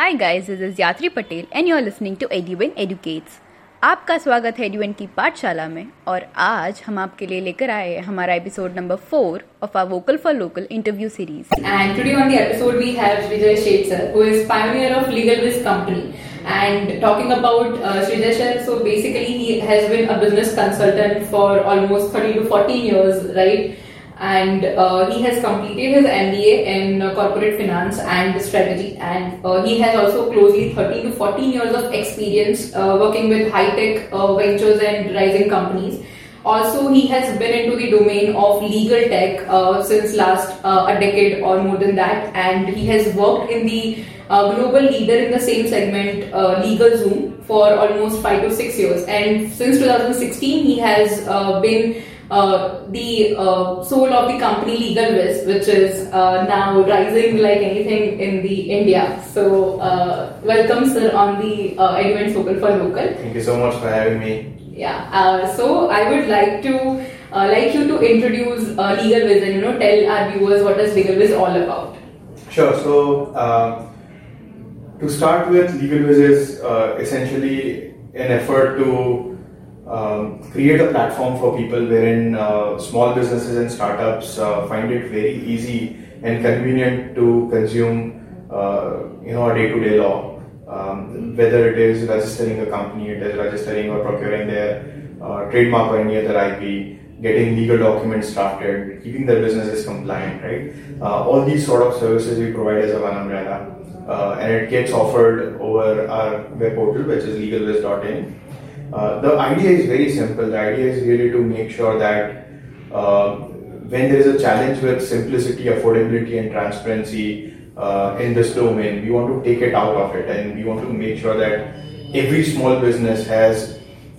Hi guys this is Yatri Patel and you are listening to Eduwin educates आपका स्वागत है एडुविन की पाठशाला में और आज हम आपके लिए लेकर आए हैं हमारा episode number four of our vocal for local interview series And today on the episode we have Srijay Sheth sir, who is pioneer of LegalWiz company. And talking about uh, Srijay sir, so basically he has been a business consultant for almost 30 to 14 years, right? And uh, he has completed his MBA in uh, corporate finance and strategy. And uh, he has also closely 13 to 14 years of experience uh, working with high-tech uh, ventures and rising companies. Also, he has been into the domain of legal tech uh, since last a decade or more than that, and he has worked in the global leader in the same segment, LegalZoom, for almost five to six years. And since 2016, he has been uh, the uh, soul of the company LegalWiz, which is uh, now rising like anything in the India. So, uh, welcome, sir, on the uh, Advent Vocal for Local. Thank you so much for having me. Yeah. Uh, so I would like to uh, like you to introduce uh, LegalWiz and you know tell our viewers what is LegalWiz all about. Sure. So, to start with, LegalWiz is uh, essentially an effort to um, create a platform for people wherein uh, small businesses and startups uh, find it very easy and convenient to consume, uh, you know, a day-to-day law. Um, whether it is registering a company, it is registering or procuring their uh, trademark or any other IP, getting legal documents drafted, keeping their businesses compliant, right? Uh, all these sort of services we provide as a one umbrella, uh, and it gets offered over our web portal, which is legalwiz.in. Uh, the idea is very simple. The idea is really to make sure that uh, when there is a challenge with simplicity, affordability, and transparency uh, in this domain, we want to take it out of it, and we want to make sure that every small business has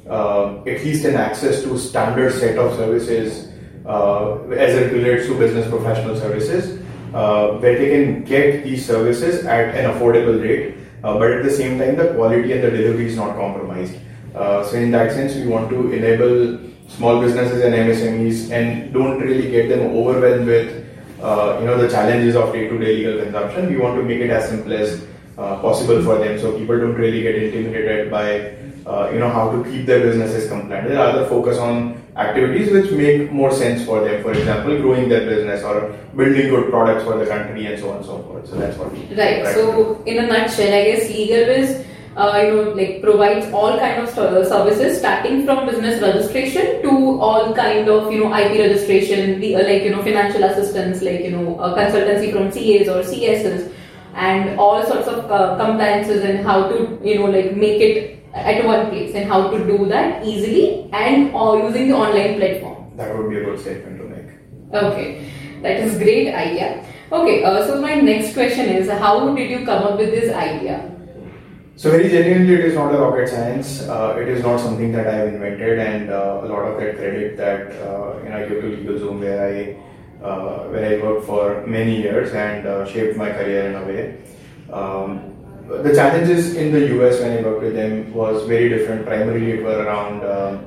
uh, at least an access to standard set of services uh, as it relates to business professional services, where they can get these services at an affordable rate, but at the same time the quality and the delivery is not compromised. Uh, so in that sense, we want to enable small businesses and MSMEs and don't really get them overwhelmed with uh, you know the challenges of day-to-day legal consumption. We want to make it as simple as uh, possible for them, so people don't really get intimidated by uh, you know how to keep their businesses compliant. They rather focus on activities which make more sense for them. For example, growing their business or building good products for the country and so on and so forth. So that's what we Right. So in a nutshell, I guess LegalWiz. Uh, you know, like provides all kind of services, starting from business registration to all kind of you know IP registration, the uh, like you know financial assistance, like you know uh, consultancy from CAs or CSs, and all sorts of uh, compliances and how to you know like make it at one place and how to do that easily and uh, using the online platform. That would be a good statement to make. Okay, that is great idea. Okay, uh, so my next question is, how did you come up with this idea? So very genuinely, it is not a rocket science. Uh, it is not something that I have invented, and uh, a lot of that credit that uh, you know I give to LegalZoom, where I uh, where I worked for many years and uh, shaped my career in a way. Um, the challenges in the US when I worked with them was very different. Primarily, it were around um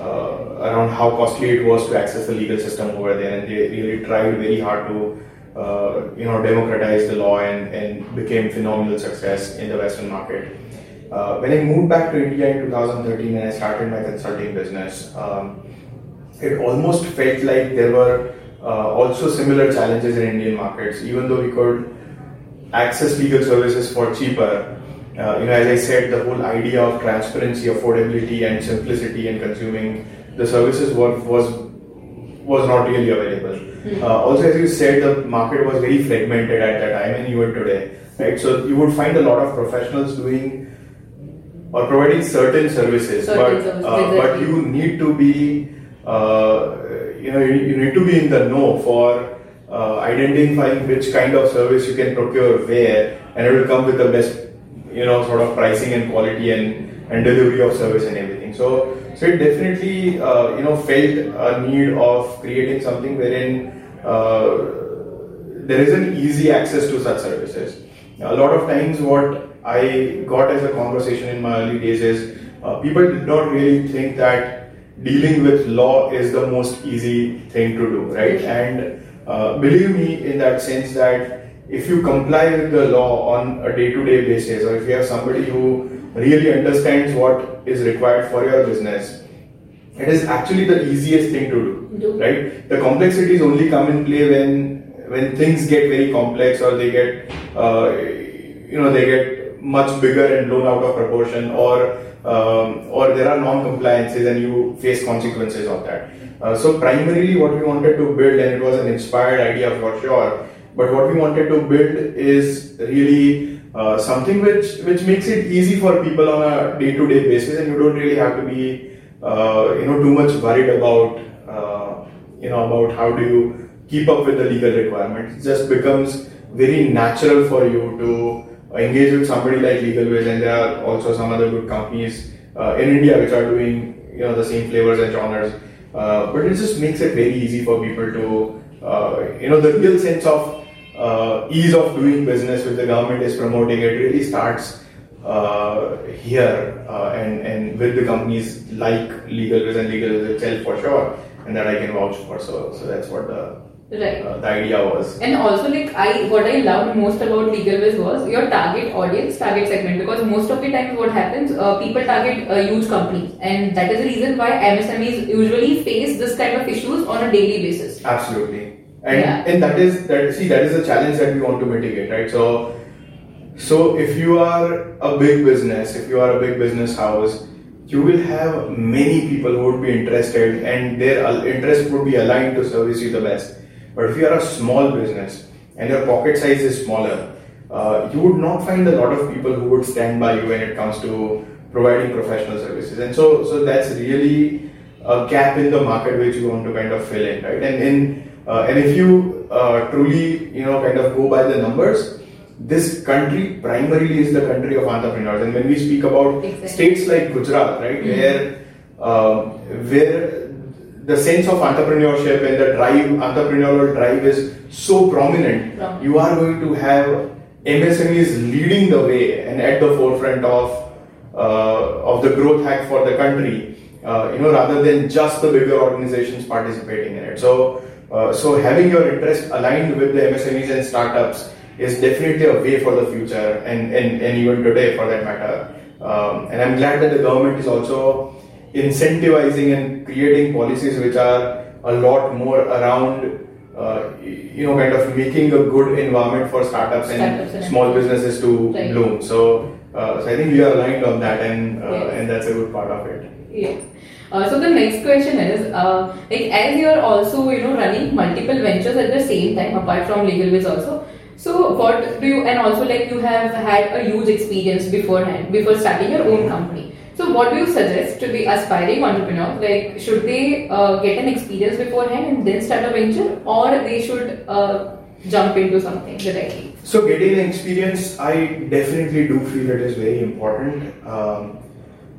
uh, around how costly it was to access the legal system over there, and they really tried very hard to uh, you know democratize the law and, and became phenomenal success in the Western market. Uh, when I moved back to India in 2013 and I started my consulting business, um, it almost felt like there were uh, also similar challenges in Indian markets, even though we could access legal services for cheaper. Uh, you know, as I said, the whole idea of transparency, affordability, and simplicity in consuming the services was was, was not really available. Uh, also, as you said, the market was very fragmented at that time, and even today, right? So you would find a lot of professionals doing or providing certain services, Certain but services, uh, but you need to be uh, you know you, you need to be in the know for uh, identifying which kind of service you can procure where, and it will come with the best you know sort of pricing and quality and and delivery of service and everything. So so it definitely uh, you know felt a need of creating something wherein uh, there isn't easy access to such services. A lot of times, what I got as a conversation in my early days is uh, people did not really think that dealing with law is the most easy thing to do, right? And uh, believe me, in that sense, that if you comply with the law on a day-to-day basis, or if you have somebody who really understands what is required for your business, it is actually the easiest thing to do, right? The complexities only come in play when when things get very complex or they get uh, you know they get much bigger and blown out of proportion or um, or there are non-compliances and you face consequences of that. Uh, so primarily what we wanted to build and it was an inspired idea for sure but what we wanted to build is really uh, something which which makes it easy for people on a day-to-day basis and you don't really have to be uh, you know too much worried about uh, you know about how do you keep up with the legal requirements. It just becomes very natural for you to engage with somebody like LegalWiz, and there are also some other good companies uh, in India which are doing you know the same flavors and genres. Uh, but it just makes it very easy for people to you know the real sense of uh, ease of doing business which the government is promoting. It really starts uh, here uh, and and with the companies like LegalWiz and LegalWiz itself for sure, and that I can vouch for. So so that's what the Right. uh, the idea was. And also, like I, what I loved most about LegalWiz was your target audience, target segment. Because most of the time, what happens, uh, people target uh, huge companies, and that is the reason why MSMEs usually face this kind of issues on a daily basis. Absolutely. And Yeah. and that is that see that is the challenge that we want to mitigate, right? So so if you are a big business, if you are a big business house, you will have many people who would be interested and their interest would be aligned to service you the best. But if you are a small business and your pocket size is smaller, uh, you would not find a lot of people who would stand by you when it comes to providing professional services. And so, so that's really a gap in the market which you want to kind of fill in, right? And in uh, and if you uh, truly, you know, kind of go by the numbers, this country primarily is the country of entrepreneurs. And when we speak about Exactly. states like Gujarat, right, where um, where the sense of entrepreneurship and the drive, entrepreneurial drive is so prominent, Prominent. you are going to have MSMEs leading the way and at the forefront of uh, of the growth hack for the country. Uh, you know, rather than just the bigger organizations participating in it. So, uh, so having your interest aligned with the MSMEs and startups is definitely a way for the future, and and, and even today for that matter. Um, and I'm glad that the government is also incentivizing and creating policies which are a lot more around. Uh, you know, kind of making a good environment for startups and small businesses to Right. bloom. So, uh, so I think we are aligned on that, and uh, Yes. and that's a good part of it. Yes. Uh, so the next question is, uh, like as you are also you know running multiple ventures at the same time apart from LegalWiz also. So what do you and also like you have had a huge experience beforehand before starting your own company. So what do you suggest to the aspiring entrepreneur? Like should they uh, get an experience beforehand and then start a venture, or they should uh, jump into something directly? So getting an experience, I definitely do feel it is very important. Um,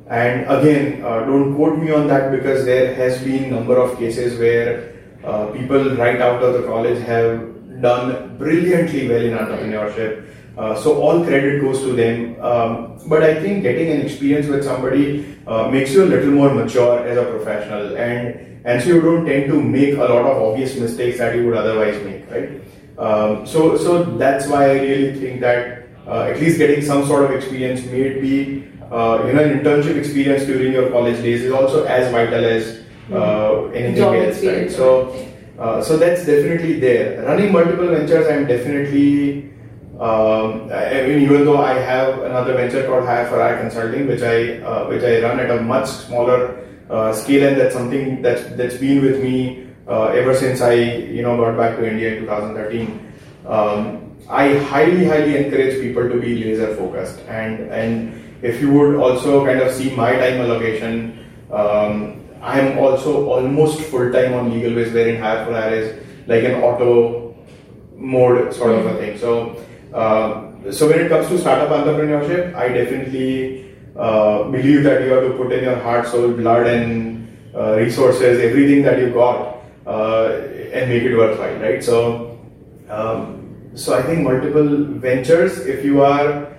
and again, uh, don't quote me on that because there has been number of cases where uh, people right out of the college have done brilliantly well in entrepreneurship. Uh, so all credit goes to them. Um, but I think getting an experience with somebody uh, makes you a little more mature as a professional, and and so you don't tend to make a lot of obvious mistakes that you would otherwise make, right? Um, so so that's why I really think that uh, at least getting some sort of experience, may it be uh, you know internship experience during your college days, is also as vital as uh, anything Job else, right? So. Uh, so that's definitely there. Running multiple ventures, I'm definitely. Um, I mean, even though I have another venture called for Hire Consulting, which I uh, which I run at a much smaller uh, scale, and that's something that's that's been with me uh, ever since I you know got back to India in 2013. Um, I highly highly encourage people to be laser focused, and and if you would also kind of see my time allocation. Um, I'm also almost full time on LegalWiz, wherein Hire for Hire is like an auto mode sort of a thing. So, uh, so when it comes to startup entrepreneurship, I definitely uh, believe that you have to put in your heart, soul, blood, and uh, resources, everything that you got, uh, and make it worthwhile, right? So, um, so I think multiple ventures, if you are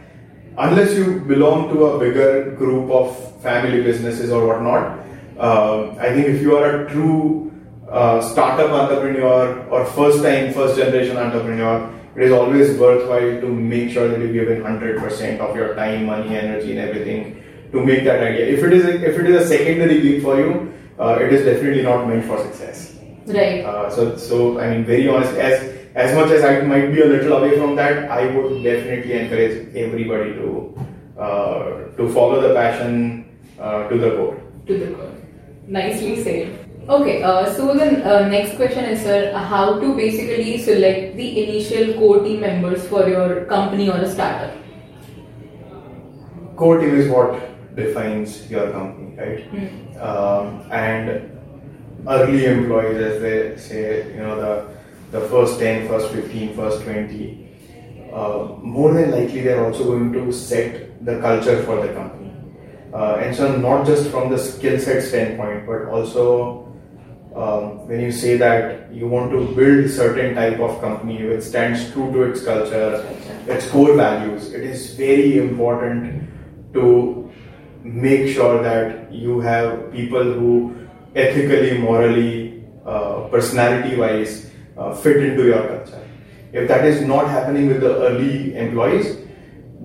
unless you belong to a bigger group of family businesses or whatnot, uh, I think if you are a true uh, startup entrepreneur or first time, first generation entrepreneur, it is always worthwhile to make sure that you give in 100% of your time, money, energy, and everything to make that idea. If it is a, if it is a secondary gig for you, uh, it is definitely not meant for success. Right. Uh, so, so I mean, very honest, as as much as I might be a little away from that, I would definitely encourage everybody to uh, to follow the passion uh, to the core. To the core. Nicely said. Okay, uh, so the uh, next question is, sir, how to basically select the initial core team members for your company or a startup? Core team is what defines your company, right? Um, and early employees, as they say, you know, the the first 10, first 15, first 20, uh, more than likely they're also going to set the culture for the company. Uh, and so, not just from the skill set standpoint, but also um, when you say that you want to build certain type of company which stands true to its culture, its core values, it is very important to make sure that you have people who ethically, morally, uh, personality wise uh, fit into your culture. If that is not happening with the early employees,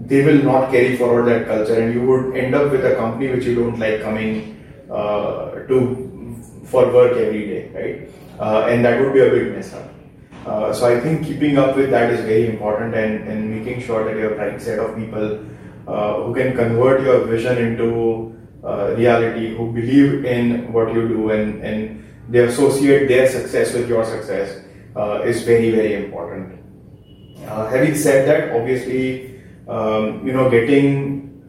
they will not carry forward that culture, and you would end up with a company which you don't like coming uh, to for work every day, right? Uh, and that would be a big mess up. Uh, so I think keeping up with that is very important, and, and making sure that you have right set of people uh, who can convert your vision into uh, reality, who believe in what you do, and and they associate their success with your success uh, is very very important. Uh, having said that, obviously, um, you know, getting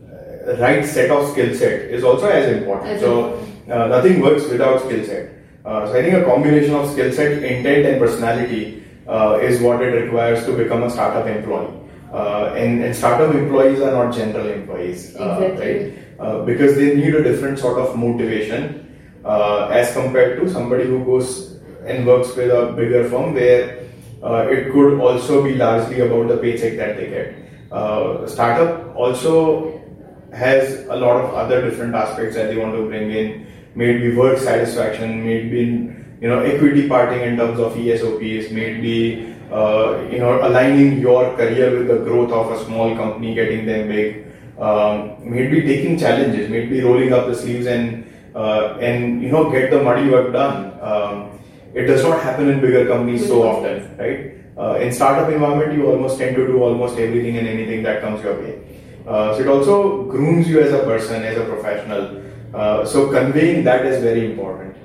uh, right set of skill set is also as important. So uh, nothing works without skill set. Uh, so I think a combination of skill set, intent, and personality is what it requires to become a startup employee. And, and startup employees are not general employees, Exactly. right? Because they need a different sort of motivation as compared to somebody who goes and works with a bigger firm where uh, it could also be largely about the paycheck that they get. Uh, startup also has a lot of other different aspects that they want to bring in. Maybe work satisfaction, maybe you know equity parting in terms of ESOPs, maybe uh, you know aligning your career with the growth of a small company, getting them big. Um, maybe taking challenges, maybe rolling up the sleeves and uh, and you know get the muddy work done. Um, it does not happen in bigger companies so often, right? Uh, in startup environment, you almost tend to do almost everything and anything that comes your way. Uh, so it also grooms you as a person, as a professional. Uh, so conveying that is very important,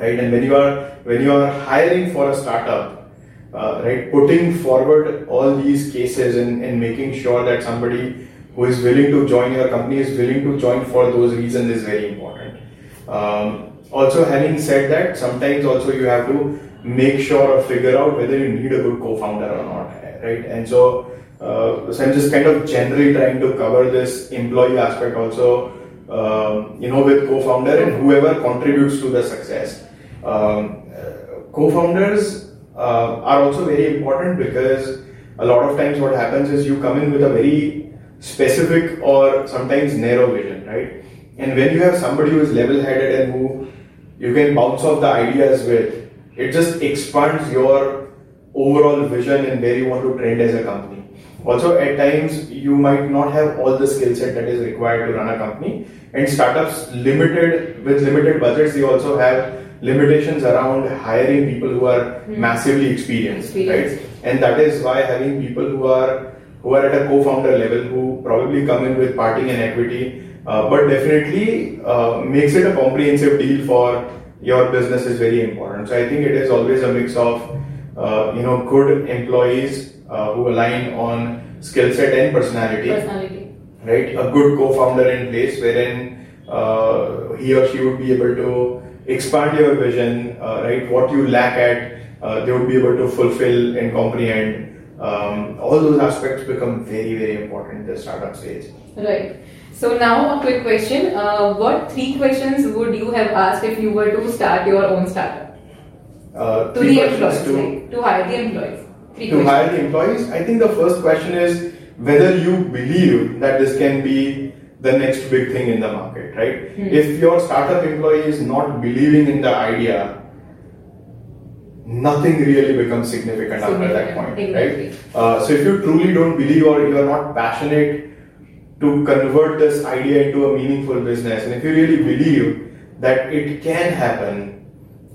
right? And when you are when you are hiring for a startup, uh, right, putting forward all these cases and, and making sure that somebody who is willing to join your company is willing to join for those reasons is very important. Um, also, having said that, sometimes also you have to make sure or figure out whether you need a good co-founder or not, right? And so, uh, so I'm just kind of generally trying to cover this employee aspect also, um, you know, with co-founder and whoever contributes to the success. Um, uh, co-founders uh, are also very important because a lot of times what happens is you come in with a very specific or sometimes narrow vision, right? And when you have somebody who is level-headed and who you can bounce off the ideas with, it just expands your overall vision and where you want to trend as a company. Also, at times you might not have all the skill set that is required to run a company, and startups limited with limited budgets, they also have limitations around hiring people who are hmm. massively experienced, Experienced. right? And that is why having people who are who are at a co-founder level who probably come in with parting and equity, uh, but definitely uh, makes it a comprehensive deal for your business is very important. So I think it is always a mix of uh, you know good employees uh, who align on skill set and personality, Personality. right? A good co-founder in place wherein uh, he or she would be able to expand your vision, uh, right? What you lack at, uh, they would be able to fulfill and comprehend. Um, all those aspects become very, very important in the startup stage. Right. So now a quick question. Uh, what three questions would you have asked if you were to start your own startup? Uh, To the employees, to- like, to hire the employees. Three to questions. hire the employees, I think the first question is whether you believe that this can be the next big thing in the market, right? If your startup employee is not believing in the idea, nothing really becomes significant, after that point, exactly. right? Uh, so if you truly don't believe or you are not passionate to convert this idea into a meaningful business, and if you really believe that it can happen,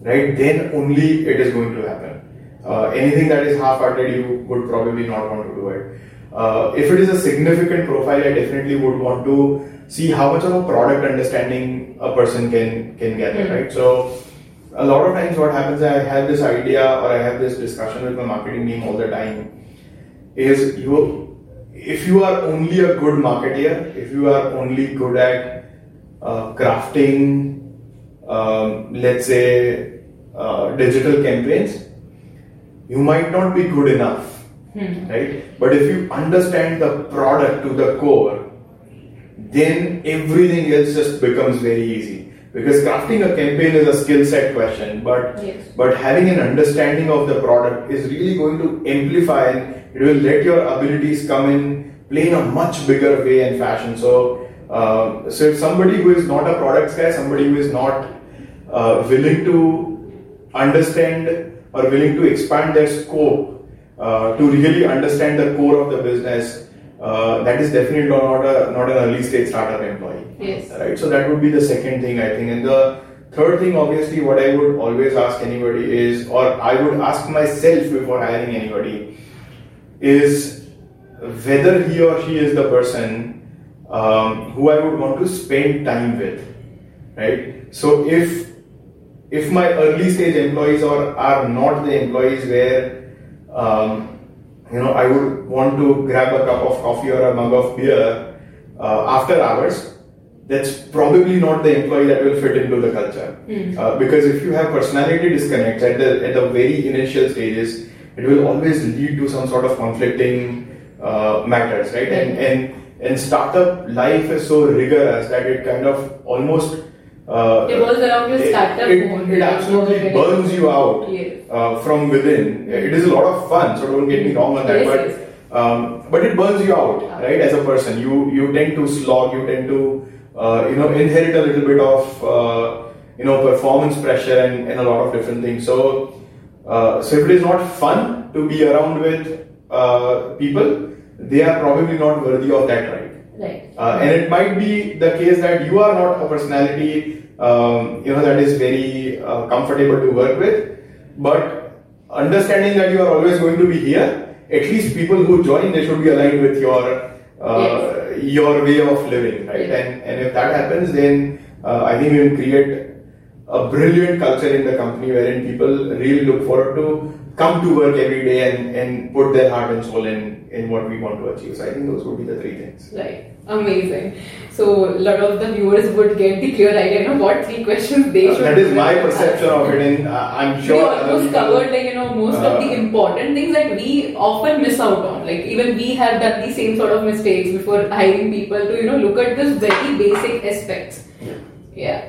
right, then only it is going to happen. Uh, anything that is half-hearted, you would probably not want to do it. Uh, if it is a significant profile, I definitely would want to see how much of a product understanding a person can can get, Mm. right? So a lot of times what happens I have this idea or I have this discussion with my marketing team all the time is you if you are only a good marketeer, if you are only good at uh, crafting, um, let's say, uh, digital campaigns, you might not be good enough, right? But if you understand the product to the core, then everything else just becomes very easy. Because crafting a campaign is a skill set question, but Yes. but having an understanding of the product is really going to amplify it will let your abilities come in play in a much bigger way and fashion. So, uh, so if somebody who is not a products guy, somebody who is not uh, willing to understand or willing to expand their scope uh, to really understand the core of the business, uh, that is definitely not a not an early stage startup employee. Yes. Right. So that would be the second thing I think, and the third thing, obviously, what I would always ask anybody is, or I would ask myself before hiring anybody, is whether he or she is the person um, who I would want to spend time with, right? So if if my early stage employees or are not the employees where um, you know I would want to grab a cup of coffee or a mug of beer uh, after hours, that's probably not the employee that will fit into the culture. Uh, because if you have personality disconnects at the at the very initial stages, it will always lead to some sort of conflicting uh, matters, right? And and and startup life is so rigorous that it kind of almost uh, Revolves around your it- startup It, mode. it absolutely burns you out Yes. uh, from within. It is a lot of fun, so don't get me wrong on that. Yes, but yes. um, but it burns you out, Yeah. right? As a person, you you tend to slog, you tend to uh, you know inherit a little bit of uh, you know performance pressure and, and a lot of different things. So uh, so if it is not fun to be around with uh, people, they are probably not worthy of that right. Right. Uh, and it might be the case that you are not a personality, um, you know, that is very uh, comfortable to work with. But understanding that you are always going to be here, at least people who join, they should be aligned with your uh, your way of living, right? Yes. And and if that happens, then uh, I think we will create a brilliant culture in the company wherein people really look forward to come to work every day and, and put their heart and soul in, in what we want to achieve. So I think those would be the three things. Right. Amazing. So a lot of the viewers would get the clear idea of what three questions they Uh, should that is my ask. perception of it, and uh, I'm sure. we almost uh, covered like you know most of the Uh, important things that we often miss out on. Like even we have done the same sort of mistakes before hiring people to you know look at this very basic aspects. Yeah.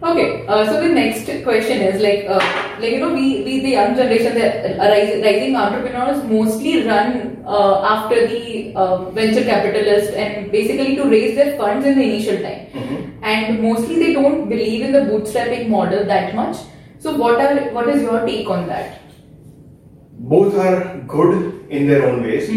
Okay. Uh, so the next question is like uh, like you know we, we the young generation the rising entrepreneurs mostly run uh, after the uh, venture capitalists and basically to raise their funds in the initial time Mm-hmm. and mostly they don't believe in the bootstrapping model that much. So what are what is your take on that? both are good in their own ways,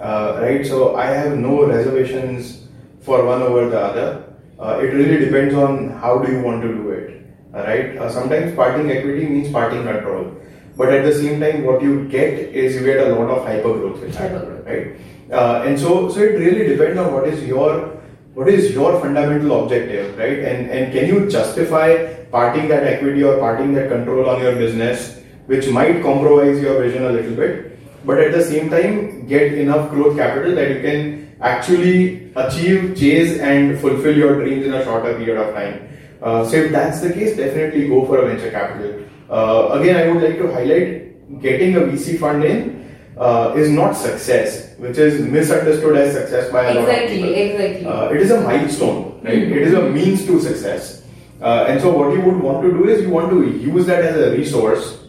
uh, right? So I have no reservations for one over the other. Uh, it really depends on how do you want to do it, uh, right? Uh, sometimes parting equity means parting control, but at the same time, what you get is you get a lot of hyper growth with that, Hypergrowth. right? Uh, and so, so it really depends on what is your what is your fundamental objective, right? And and can you justify parting that equity or parting that control on your business, which might compromise your vision a little bit, but at the same time get enough growth capital that you can actually achieve, chase, and fulfill your dreams in a shorter period of time. Uh, so if that's the case, definitely go for a venture capital. Uh, again, I would like to highlight getting a VC fund in uh, is not success, which is misunderstood as success by a lot of people. exactly. Uh, it is a milestone, right? It is a means to success. Uh, and so, what you would want to do is you want to use that as a resource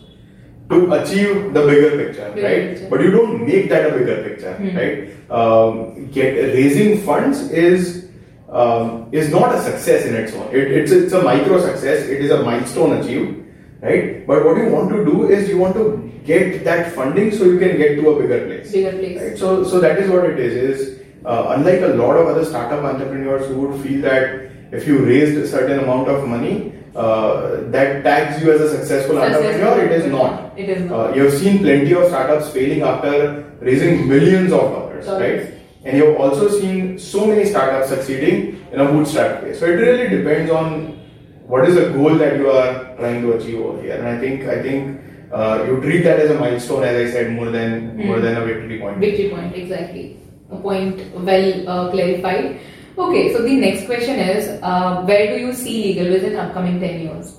to achieve the bigger picture, Bigger right? picture. But you don't make that a bigger picture, right? Um, get raising funds is um, is not a success in its own. It, it's it's a micro success. It is a milestone achieved. right? But what you want to do is you want to get that funding so you can get to a bigger place. Bigger place. Right? So, so that is what it is. Is uh, unlike a lot of other startup entrepreneurs who would feel that if you raised a certain amount of money, uh, that tags you as a successful entrepreneur. It is not. It is not. Uh, you have seen plenty of startups failing after raising millions of dollars, Dollars. right? And you've also seen so many startups succeeding in a bootstrap phase. So it really depends on what is the goal that you are trying to achieve over here. And I think I think uh, you treat that as a milestone, as I said, more than more Hmm. than a victory point. Victory point, exactly. A point well uh, clarified. Okay, so the next question is uh, where do you see LegalWiz in upcoming 10 years?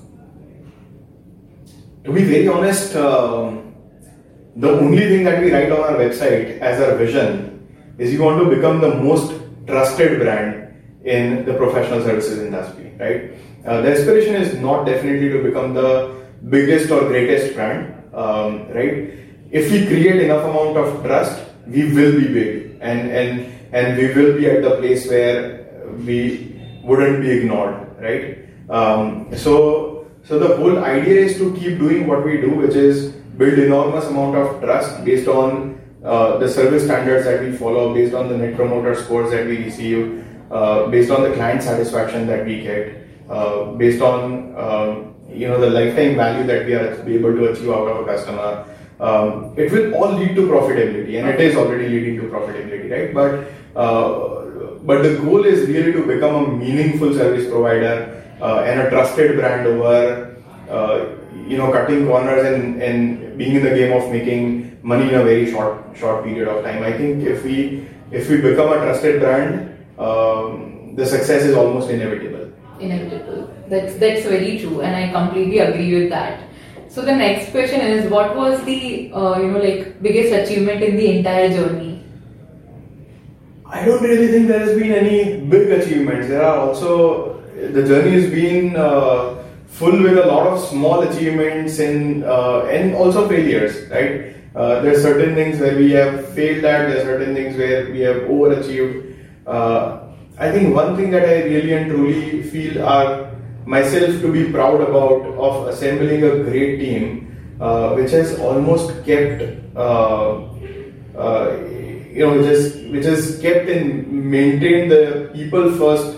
To be very honest, um, the only thing that we write on our website as our vision is you want to become the most trusted brand in the professional services industry, right? Uh, the aspiration is not definitely to become the biggest or greatest brand, um, right? If we create enough amount of trust, we will be big, and and and we will be at the place where we wouldn't be ignored, right? Um, so so the whole idea is to keep doing what we do, which is build enormous amount of trust based on uh, the service standards that we follow, based on the net promoter scores that we receive, uh, based on the client satisfaction that we get, uh, based on um, you know the lifetime value that we are able to achieve out of a customer. Um, it will all lead to profitability, and it is already leading to profitability, right? But but the goal is really to become a meaningful service provider uh, and a trusted brand over uh, you know cutting corners and, and being in the game of making money in a very short short period of time. I think if we if we become a trusted brand, um, the success is almost inevitable. Inevitable. That's that's very true, and I completely agree with that. So the next question is, what was the uh, you know like biggest achievement in the entire journey? I don't really think there has been any big achievements. There are also the journey has been uh, full with a lot of small achievements and uh, and also failures. Right? Uh, there are certain things where we have failed at. There are certain things where we have overachieved. Uh, I think one thing that I really and truly feel are myself to be proud about of assembling a great team, uh, which has almost kept. You know, which is which is kept and maintained the people first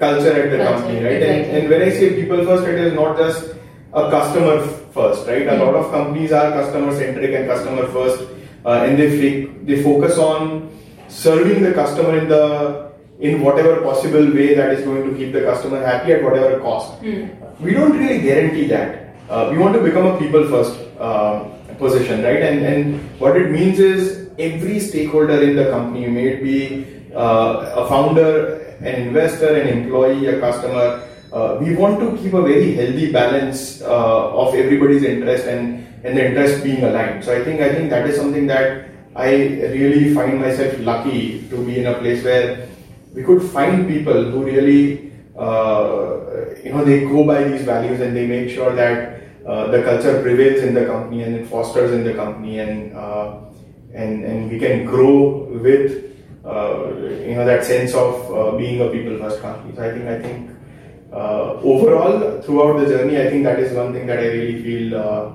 culture at the Culture, company, right? exactly. And, and when I say people first, it is not just a customer first, right? A Mm. lot of companies are customer centric and customer first, uh, and they f- they focus on serving the customer in the in whatever possible way that is going to keep the customer happy at whatever cost. We don't really guarantee that. Uh, we want to become a people first uh, position, right? And and what it means is every stakeholder in the company, may it be uh, a founder, an investor, an employee, a customer, uh, we want to keep a very healthy balance uh, of everybody's interest and and the interest being aligned. So I think I think that is something that I really find myself lucky to be in a place where we could find people who really uh, you know they go by these values and they make sure that uh, the culture prevails in the company and it fosters in the company and uh, and and we can grow with uh, you know that sense of uh, being a people first company. So I think I think uh, overall throughout the journey, I think that is one thing that I really feel uh,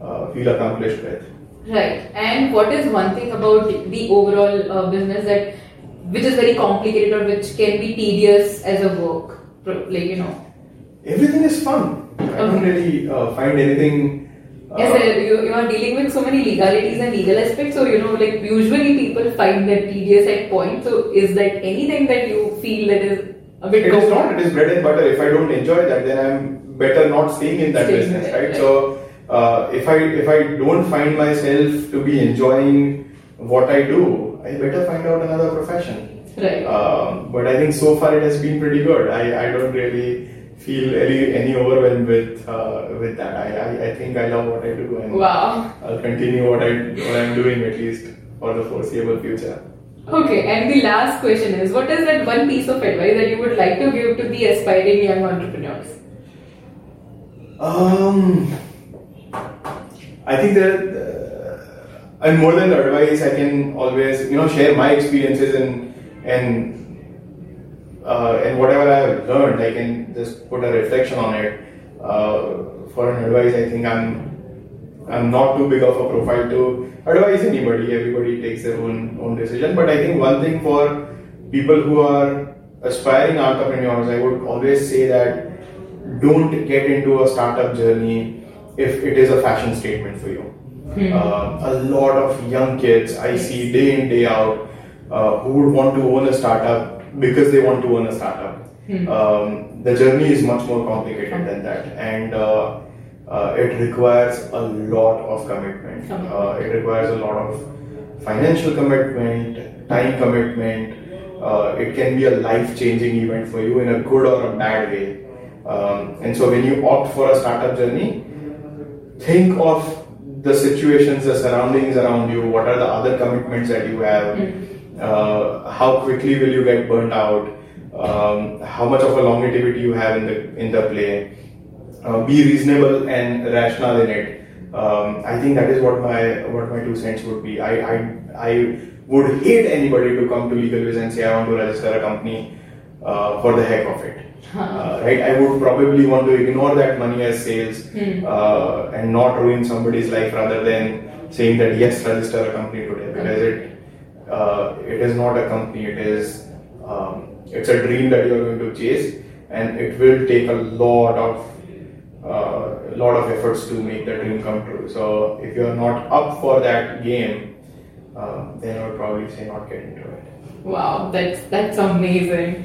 uh, feel accomplished with. Right. And what is one thing about the overall uh, business that which is very complicated or which can be tedious as a work? Like you know, Everything is fun. I don't really uh, find anything. Uh, as you, you are dealing with so many legalities and legal aspects, so you know, like usually people find that tedious at points. So is that anything that you feel that is a bit? It is not. It is bread and butter. If I don't enjoy that, then I'm better not staying in that Staying business, right? right. So uh, if I if I don't find myself to be enjoying what I do, I better find out another profession. Right. Um, but I think so far it has been pretty good. I, I don't really feel any any overwhelmed with uh, with that. I, I, I think I love what I do and Wow. I'll continue what I what I'm doing at least for the foreseeable future. Okay, and the last question is what is that one piece of advice that you would like to give to the aspiring young entrepreneurs? Um, I think that, uh, and more than the advice, I can always, you know, share my experiences and and uh, and whatever I have learned, I can just put a reflection on it. Uh, for an advice, I think I'm I'm not too big of a profile to advise anybody. Everybody takes their own own decision. But I think one thing for people who are aspiring entrepreneurs, I would always say that don't get into a startup journey if it is a fashion statement for you. Uh, a lot of young kids I see day in day out uh, who would want to own a startup because they want to own a startup. Um, the journey is much more complicated than that, and uh, uh, it requires a lot of commitment. Uh, it requires a lot of financial commitment, time commitment. Uh, it can be a life-changing event for you in a good or a bad way. Um, and so, when you opt for a startup journey, think of the situations, the surroundings around you. What are the other commitments that you have? Uh, how quickly will you get burnt out? Um, how much of a longevity you have in the in the play? Uh, be reasonable and rational in it. Um, I think that is what my what my two cents would be. I I, I would hate anybody to come to LegalWiz and say I want to register a company uh, for the heck of it. Uh, right? I would probably want to ignore that money as sales uh, and not ruin somebody's life rather than saying that yes, register a company today because it uh, it is not a company. It is um, it's a dream that you are going to chase, and it will take a lot of uh, lot of efforts to make the dream come true. So if you are not up for that game, uh, then I would probably say not get into it. Wow, that's that's amazing.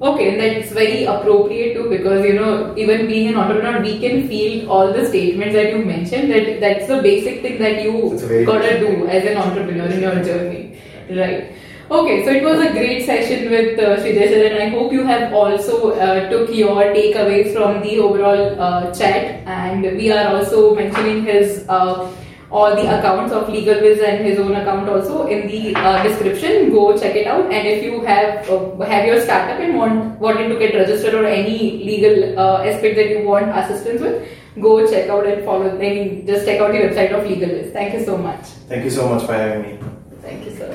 Okay, and that's very appropriate too because you know even being an entrepreneur, we can feel all the statements that you mentioned. That that's the basic thing that you gotta do as an entrepreneur in your journey, right? Okay, so it was a great session with uh, Sridhar and I hope you have also uh, took your takeaways from the overall uh, chat. And we are also mentioning his uh, all the accounts of LegalWiz and his own account also in the uh, description. Go check it out. And if you have uh, have your startup and want wanting to get registered or any legal uh, aspect that you want assistance with, go check out and follow. I mean, just check out the website of LegalWiz. Thank you so much. Thank you so much for having me. Thank you, sir.